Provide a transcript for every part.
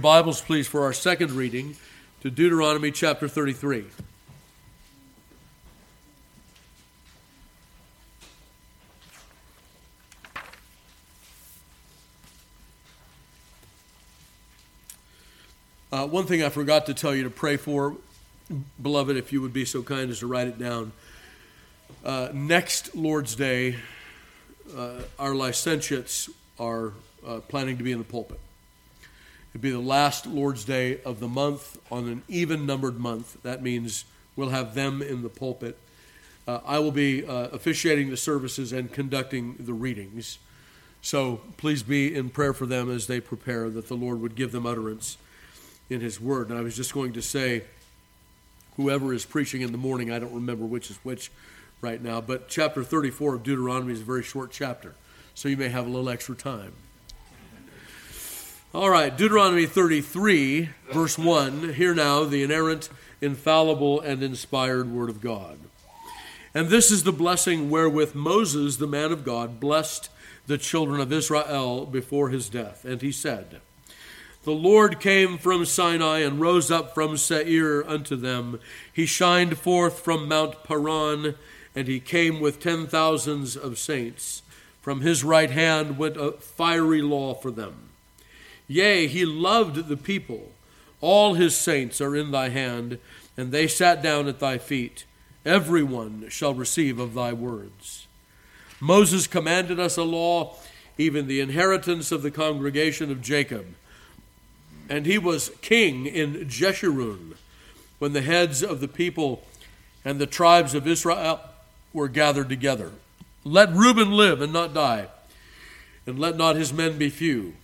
Bibles, please, for our second reading to Deuteronomy chapter 33. Uh, one thing I forgot to tell you to pray for, beloved, if you would be so kind as to write it down. Uh, next Lord's Day, uh, our licentiates are uh, planning to be in the pulpit. It'd be the last Lord's Day of the month on an even numbered month. That means we'll have them in the pulpit. Uh, I will be uh, officiating the services and conducting the readings. So please be in prayer for them as they prepare, that the Lord would give them utterance in His Word. And I was just going to say, whoever is preaching in the morning, I don't remember which is which right now, but chapter 34 of Deuteronomy is a very short chapter, so you may have a little extra time. All right, Deuteronomy 33, verse 1. Hear now the inerrant, infallible, and inspired Word of God. And this is the blessing wherewith Moses, the man of God, blessed the children of Israel before his death. And he said, the Lord came from Sinai and rose up from Seir unto them. He shined forth from Mount Paran, and he came with ten thousands of saints. From his right hand went a fiery law for them. Yea, he loved the people. All his saints are in thy hand, and they sat down at thy feet. Every one shall receive of thy words. Moses commanded us a law, even the inheritance of the congregation of Jacob and he was king in Jeshurun when the heads of the people and the tribes of Israel were gathered together. Let Reuben live and not die, and let not his men be few.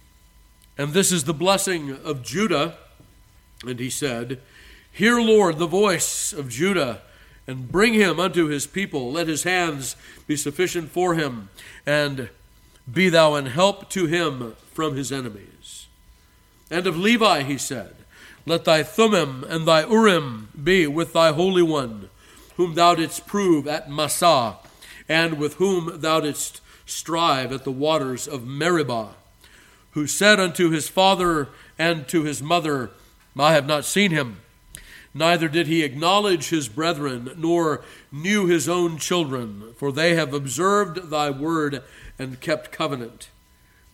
And this is the blessing of Judah. And he said, Hear, Lord, the voice of Judah, and bring him unto his people. Let his hands be sufficient for him, and be thou an help to him from his enemies. And of Levi he said, Let thy Thummim and thy Urim be with thy Holy One, whom thou didst prove at Massah, and with whom thou didst strive at the waters of Meribah, who said unto his father and to his mother, I have not seen him. Neither did he acknowledge his brethren, nor knew his own children, for they have observed thy word and kept covenant.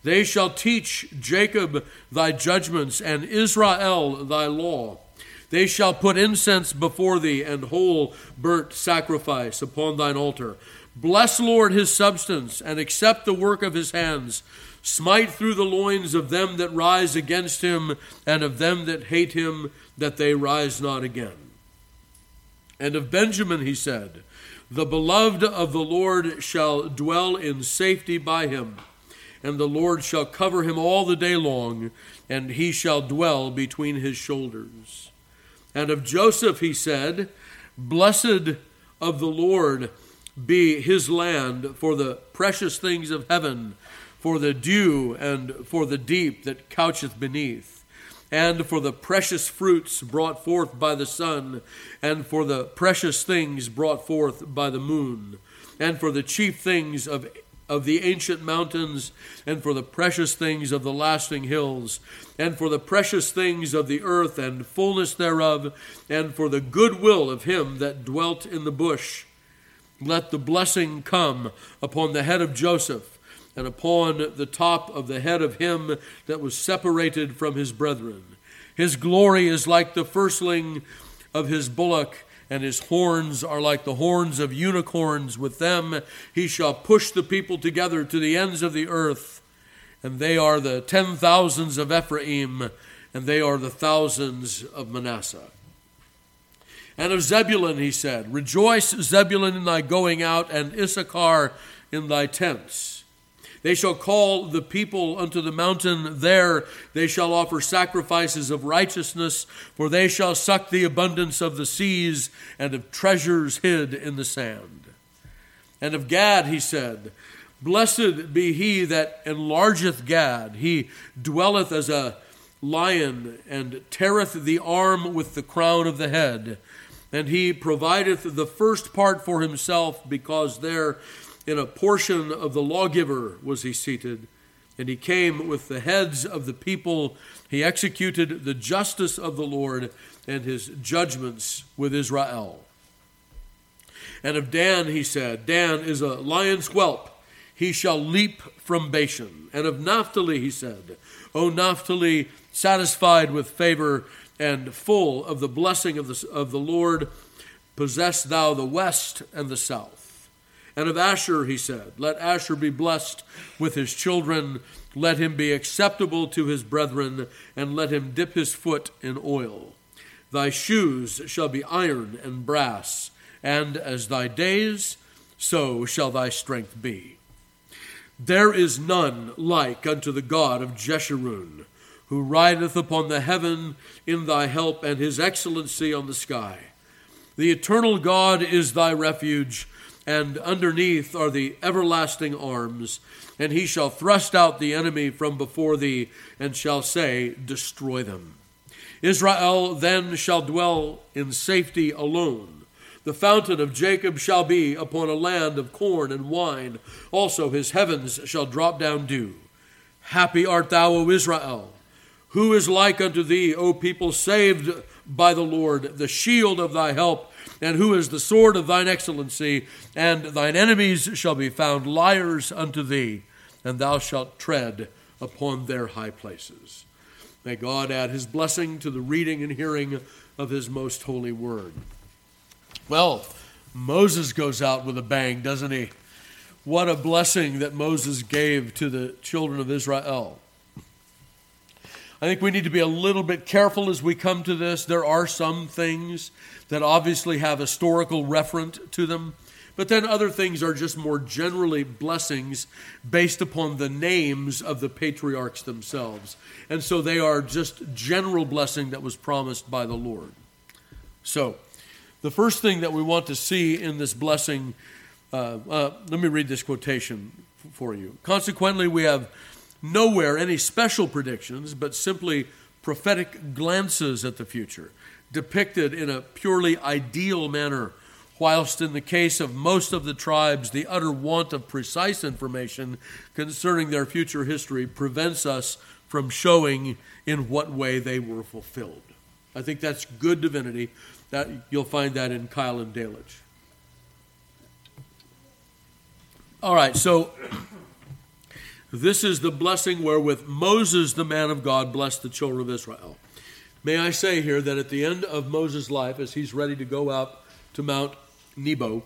They shall teach Jacob thy judgments and Israel thy law. They shall put incense before thee and whole burnt sacrifice upon thine altar. Bless, Lord, his substance and accept the work of his hands. Smite through the loins of them that rise against him and of them that hate him, that they rise not again. And of Benjamin he said, The beloved of the Lord shall dwell in safety by him and the Lord shall cover him all the day long, and he shall dwell between his shoulders. And of Joseph he said, Blessed of the Lord be his land for the precious things of heaven, for the dew and for the deep that coucheth beneath, and for the precious fruits brought forth by the sun, and for the precious things brought forth by the moon, and for the chief things of of the ancient mountains, and for the precious things of the lasting hills, and for the precious things of the earth and fullness thereof, and for the goodwill of him that dwelt in the bush. Let the blessing come upon the head of Joseph, and upon the top of the head of him that was separated from his brethren. His glory is like the firstling of his bullock and his horns are like the horns of unicorns. With them he shall push the people together to the ends of the earth. And they are the ten thousands of Ephraim, and they are the thousands of Manasseh. And of Zebulun he said, Rejoice, Zebulun, in thy going out, and Issachar in thy tents. They shall call the people unto the mountain. There they shall offer sacrifices of righteousness, for they shall suck the abundance of the seas and of treasures hid in the sand. And of Gad he said, Blessed be he that enlargeth Gad. He dwelleth as a lion and teareth the arm with the crown of the head. And he provideth the first part for himself, because there in a portion of the lawgiver was he seated, And he came with the heads of the people. He executed the justice of the Lord and his judgments with Israel. And of Dan he said, Dan is a lion's whelp. He shall leap from Bashan. And of Naphtali he said, O Naphtali, satisfied with favor and full of the blessing of the, of the Lord, possess thou the west and the south. And of Asher he said, Let Asher be blessed with his children, let him be acceptable to his brethren, and let him dip his foot in oil. Thy shoes shall be iron and brass, and as thy days, so shall thy strength be. There is none like unto the God of Jeshurun, who rideth upon the heaven in thy help, and his excellency on the sky. The eternal God is thy refuge, and underneath are the everlasting arms. And he shall thrust out the enemy from before thee, and shall say, Destroy them. Israel then shall dwell in safety alone. The fountain of Jacob shall be upon a land of corn and wine. Also his heavens shall drop down dew. Happy art thou, O Israel. Who is like unto thee, O people saved by the Lord, the shield of thy help, and who is the sword of thine excellency? And thine enemies shall be found liars unto thee, and thou shalt tread upon their high places. May God add his blessing to the reading and hearing of his most holy word. Well, Moses goes out with a bang, doesn't he? What a blessing that Moses gave to the children of Israel. I think we need to be a little bit careful as we come to this. There are some things that obviously have historical reference to them. But then other things are just more generally blessings based upon the names of the patriarchs themselves. And so they are just general blessing that was promised by the Lord. So, the first thing that we want to see in this blessing, uh, uh, let me read this quotation for you. Consequently, we have nowhere any special predictions, but simply prophetic glances at the future, depicted in a purely ideal manner whilst in the case of most of the tribes, the utter want of precise information concerning their future history prevents us from showing in what way they were fulfilled. I think that's good divinity. That you'll find that in Keil and Delitzsch. All right, so this is the blessing wherewith Moses, the man of God, blessed the children of Israel. May I say here that at the end of Moses' life, as he's ready to go up to Mount Nebo,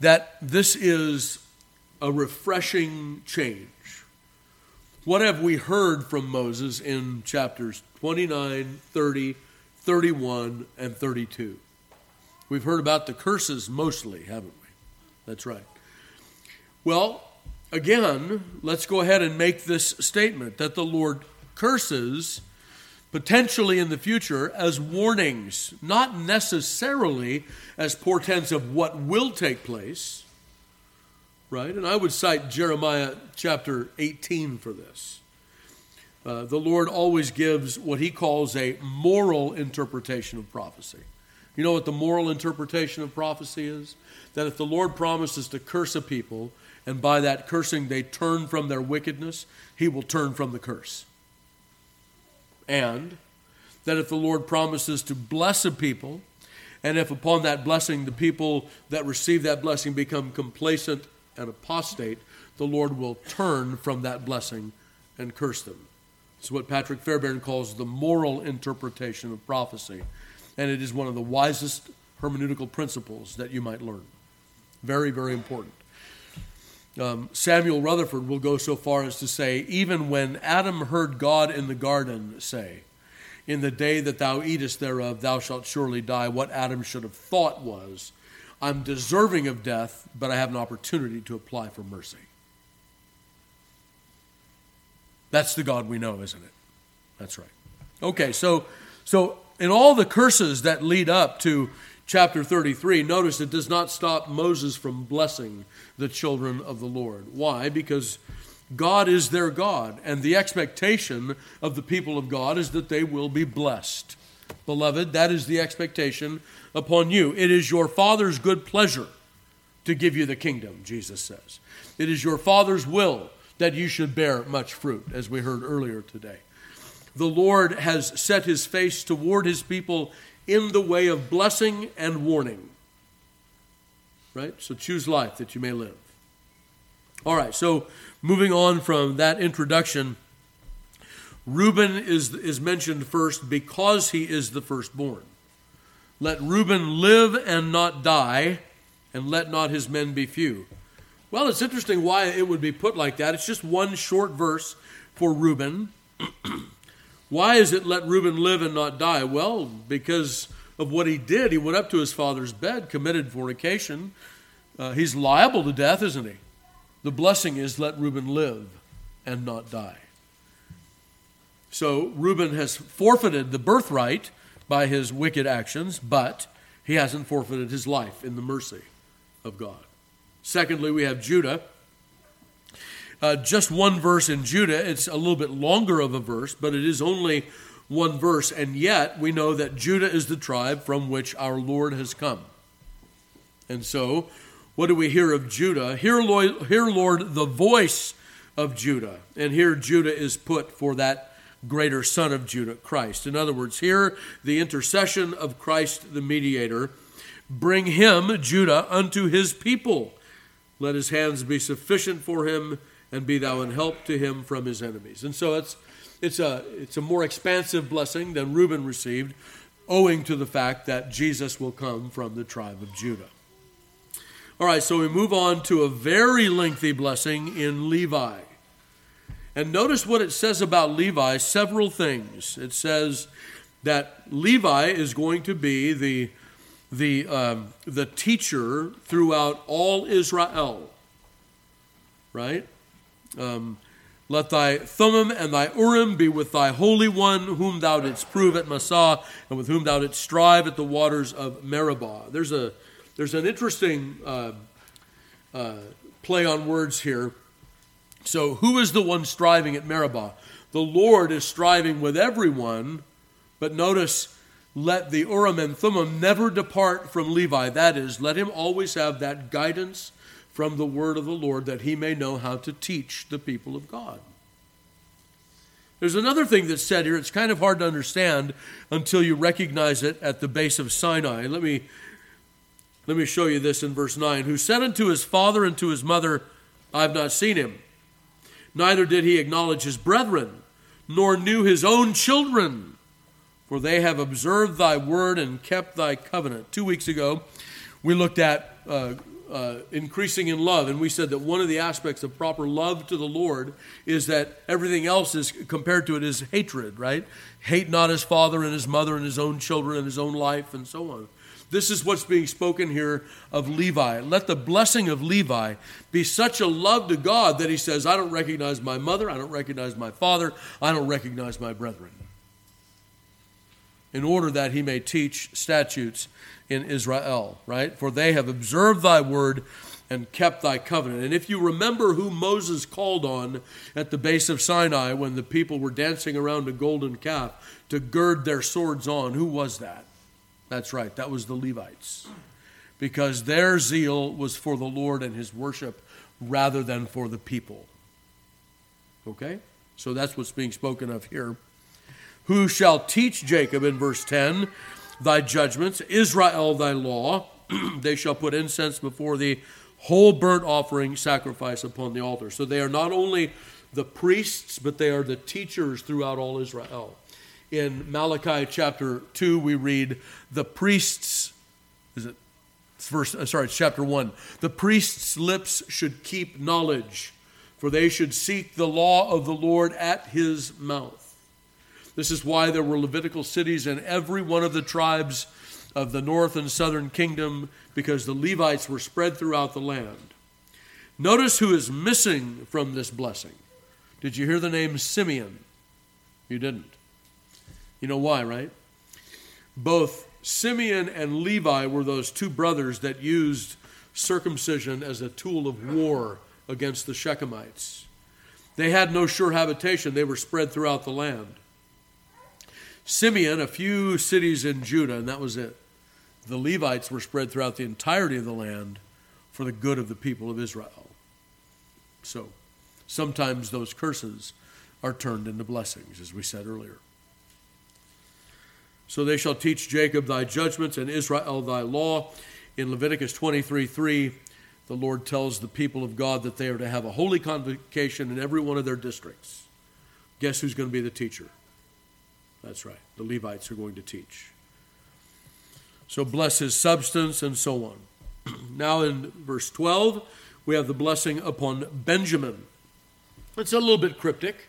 that this is a refreshing change. What have we heard from Moses in chapters 29, 30, 31, and 32? We've heard about the curses mostly, haven't we? That's right. Well, again, let's go ahead and make this statement that the Lord curses potentially in the future as warnings, not necessarily as portents of what will take place. Right? And I would cite Jeremiah chapter 18 for this. Uh, the Lord always gives what he calls a moral interpretation of prophecy. You know what the moral interpretation of prophecy is? That if the Lord promises to curse a people, and by that cursing they turn from their wickedness, he will turn from the curse. And that if the Lord promises to bless a people, and if upon that blessing the people that receive that blessing become complacent and apostate, the Lord will turn from that blessing and curse them. It's what Patrick Fairbairn calls the moral interpretation of prophecy. And it is one of the wisest hermeneutical principles that you might learn. Very, very important. Um, Samuel Rutherford will go so far as to say, even when Adam heard God in the garden say, In the day that thou eatest thereof, thou shalt surely die, what Adam should have thought was, I'm deserving of death, but I have an opportunity to apply for mercy. That's the God we know, isn't it? That's right. Okay, so so in all the curses that lead up to chapter 33, notice it does not stop Moses from blessing the children of the Lord. Why? Because God is their God, and the expectation of the people of God is that they will be blessed. Beloved, that is the expectation upon you. It is your Father's good pleasure to give you the kingdom, Jesus says. It is your Father's will that you should bear much fruit, as we heard earlier today. The Lord has set his face toward his people in the way of blessing and warning. Right? So choose life that you may live. All right, so moving on from that introduction, Reuben is, is mentioned first because he is the firstborn. Let Reuben live and not die, and let not his men be few. Well, it's interesting why it would be put like that. It's just one short verse for Reuben. why is it let Reuben live and not die? Well, because of what he did. He went up to his father's bed, committed fornication. Uh, he's liable to death, isn't he? The blessing is let Reuben live and not die. So Reuben has forfeited the birthright by his wicked actions, but he hasn't forfeited his life in the mercy of God. Secondly, we have Judah. Uh, just one verse in Judah. It's a little bit longer of a verse, but it is only one verse, and yet we know that Judah is the tribe from which our Lord has come. And so, what do we hear of Judah? Hear, Lord, hear, Lord, the voice of Judah. And here Judah is put for that greater son of Judah, Christ. In other words, here the intercession of Christ the mediator. Bring him, Judah, unto his people. Let his hands be sufficient for him, and be thou an help to him from his enemies. And so it's, it's, a, it's a more expansive blessing than Reuben received, owing to the fact that Jesus will come from the tribe of Judah. All right, so we move on to a very lengthy blessing in Levi. And notice what it says about Levi several things. It says that Levi is going to be the, the, um, the teacher throughout all Israel. Right? Um, let thy Thummim and thy Urim be with thy Holy One, whom thou didst prove at Massah, and with whom thou didst strive at the waters of Meribah. There's, a, there's an interesting uh, uh, play on words here. So, who is the one striving at Meribah? The Lord is striving with everyone, but notice, let the Urim and Thummim never depart from Levi. That is, let him always have that guidance from the word of the Lord that he may know how to teach the people of God. There's another thing that's said here. It's kind of hard to understand until you recognize it at the base of Sinai. Let me, let me show you this in verse 9. Who said unto his father and to his mother, I have not seen him neither did he acknowledge his brethren, nor knew his own children, for they have observed thy word and kept thy covenant. Two weeks ago, we looked at uh, uh, increasing in love, and we said that one of the aspects of proper love to the Lord is that everything else is compared to it is hatred, right? Hate not his father and his mother and his own children and his own life and so on. This is what's being spoken here of Levi. Let the blessing of Levi be such a love to God that he says, I don't recognize my mother, I don't recognize my father, I don't recognize my brethren. In order that he may teach statutes in Israel, right? For they have observed thy word and kept thy covenant. And if you remember who Moses called on at the base of Sinai when the people were dancing around a golden calf to gird their swords on, who was that? That's right, that was the Levites. Because their zeal was for the Lord and his worship rather than for the people. Okay? So that's what's being spoken of here. Who shall teach Jacob in verse 10 thy judgments, Israel thy law? they shall put incense before thee, whole burnt offering sacrifice upon the altar. So they are not only the priests, but they are the teachers throughout all Israel in Malachi chapter 2, we read, The priests, is it verse, uh, sorry, it's chapter 1. The priest's lips should keep knowledge, for they should seek the law of the Lord at his mouth. This is why there were Levitical cities in every one of the tribes of the north and southern kingdom, because the Levites were spread throughout the land. Notice who is missing from this blessing. Did you hear the name Simeon? You didn't. You know why, right? Both Simeon and Levi were those two brothers that used circumcision as a tool of war against the Shechemites. They had no sure habitation, they were spread throughout the land. Simeon, a few cities in Judah, and that was it. The Levites were spread throughout the entirety of the land for the good of the people of Israel. So, sometimes those curses are turned into blessings, as we said earlier. So they shall teach Jacob thy judgments and Israel thy law. In Leviticus 23 3, the Lord tells the people of God that they are to have a holy convocation in every one of their districts. Guess who's going to be the teacher? That's right, the Levites are going to teach. So bless his substance and so on. now in verse 12, we have the blessing upon Benjamin. It's a little bit cryptic,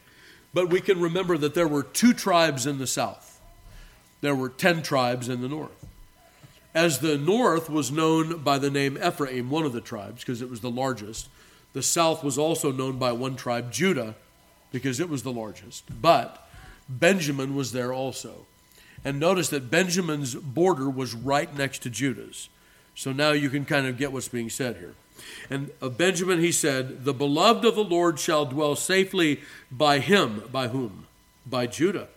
but we can remember that there were two tribes in the south, there were 10 tribes in the north. As the north was known by the name Ephraim, one of the tribes, because it was the largest, the south was also known by one tribe, Judah, because it was the largest. But Benjamin was there also. And notice that Benjamin's border was right next to Judah's. So now you can kind of get what's being said here. And of Benjamin he said, The beloved of the Lord shall dwell safely by him. By whom? By Judah.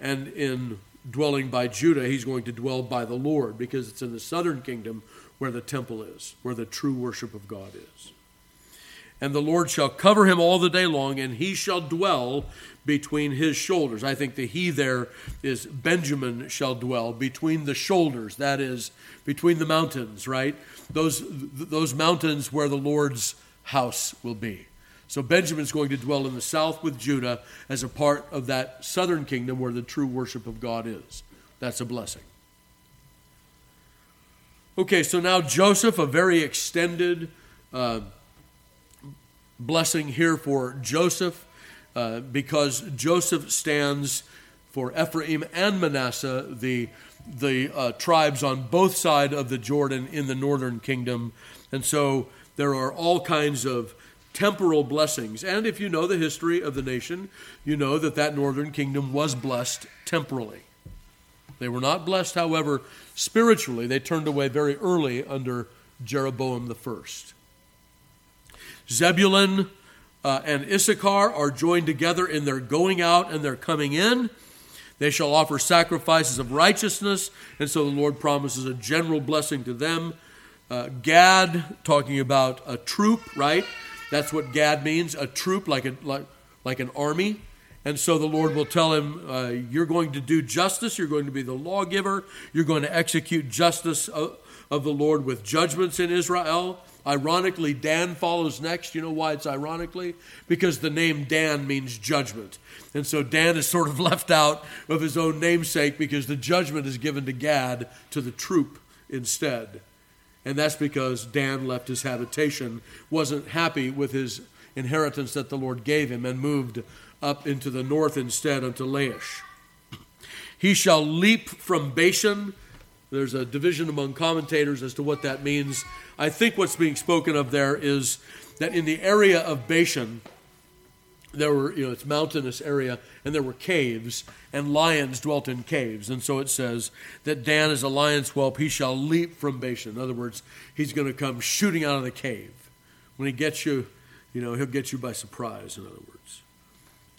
And in dwelling by Judah, he's going to dwell by the Lord because it's in the southern kingdom where the temple is, where the true worship of God is. And the Lord shall cover him all the day long, and he shall dwell between his shoulders. I think the he there is Benjamin shall dwell between the shoulders, that is, between the mountains, right? Those, those mountains where the Lord's house will be. So Benjamin's going to dwell in the south with Judah as a part of that southern kingdom where the true worship of God is. That's a blessing. Okay, so now Joseph, a very extended uh, blessing here for Joseph. Uh, because Joseph stands for Ephraim and Manasseh, the, the uh, tribes on both sides of the Jordan in the northern kingdom. And so there are all kinds of temporal blessings. And if you know the history of the nation, you know that that northern kingdom was blessed temporally. They were not blessed, however, spiritually. They turned away very early under Jeroboam the first. Zebulun uh, and Issachar are joined together in their going out and their coming in. They shall offer sacrifices of righteousness, and so the Lord promises a general blessing to them. Uh, Gad, talking about a troop, right? That's what Gad means, a troop, like, a, like, like an army. And so the Lord will tell him, uh, You're going to do justice, you're going to be the lawgiver, you're going to execute justice of, of the Lord with judgments in Israel. Ironically, Dan follows next. You know why it's ironically? Because the name Dan means judgment. And so Dan is sort of left out of his own namesake because the judgment is given to Gad, to the troop instead. And that's because Dan left his habitation, wasn't happy with his inheritance that the Lord gave him, and moved up into the north instead unto Laish. He shall leap from Bashan. There's a division among commentators as to what that means. I think what's being spoken of there is that in the area of Bashan, there were, you know, it's mountainous area, and there were caves, and lions dwelt in caves. And so it says that Dan is a lion's whelp, he shall leap from Bashan. In other words, he's going to come shooting out of the cave. When he gets you, you know, he'll get you by surprise, in other words.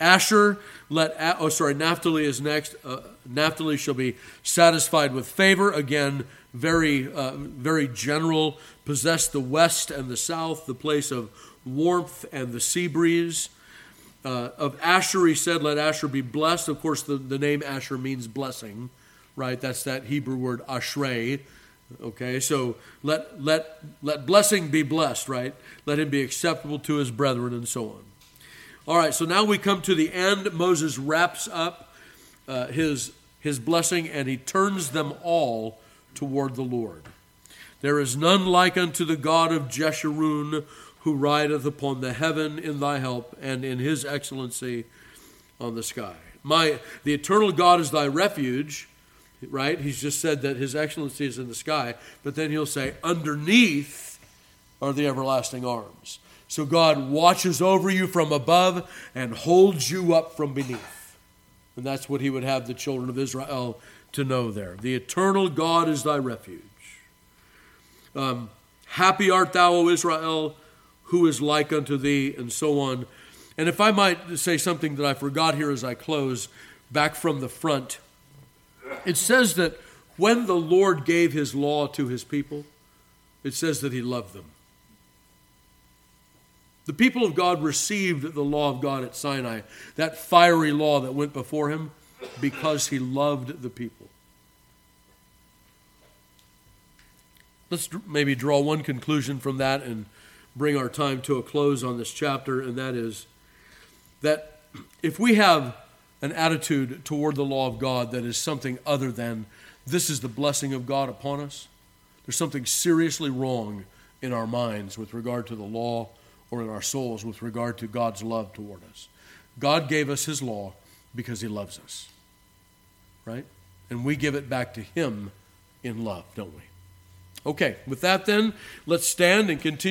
Asher, let, oh, sorry, Naphtali is next. Uh, Naphtali shall be satisfied with favor. Again, very, uh, very general, possess the west and the south, the place of warmth and the sea breeze. Uh, of Asher, he said, Let Asher be blessed. Of course, the, the name Asher means blessing, right? That's that Hebrew word ashrei. Okay, so let, let, let blessing be blessed, right? Let him be acceptable to his brethren, and so on. All right, so now we come to the end. Moses wraps up uh, his, his blessing and he turns them all toward the Lord. There is none like unto the God of Jeshurun, who rideth upon the heaven in thy help, and in his excellency on the sky. My the eternal God is thy refuge, right? He's just said that his excellency is in the sky, but then he'll say, underneath are the everlasting arms. So God watches over you from above and holds you up from beneath. And that's what he would have the children of Israel to know there. The eternal God is thy refuge. Um, Happy art thou, O Israel, who is like unto thee, and so on. And if I might say something that I forgot here as I close, back from the front, it says that when the Lord gave his law to his people, it says that he loved them. The people of God received the law of God at Sinai, that fiery law that went before him, because he loved the people. Let's maybe draw one conclusion from that and bring our time to a close on this chapter, and that is that if we have an attitude toward the law of God that is something other than this is the blessing of God upon us, there's something seriously wrong in our minds with regard to the law or in our souls with regard to God's love toward us. God gave us His law because He loves us, right? And we give it back to Him in love, don't we? Okay, with that then, let's stand and continue.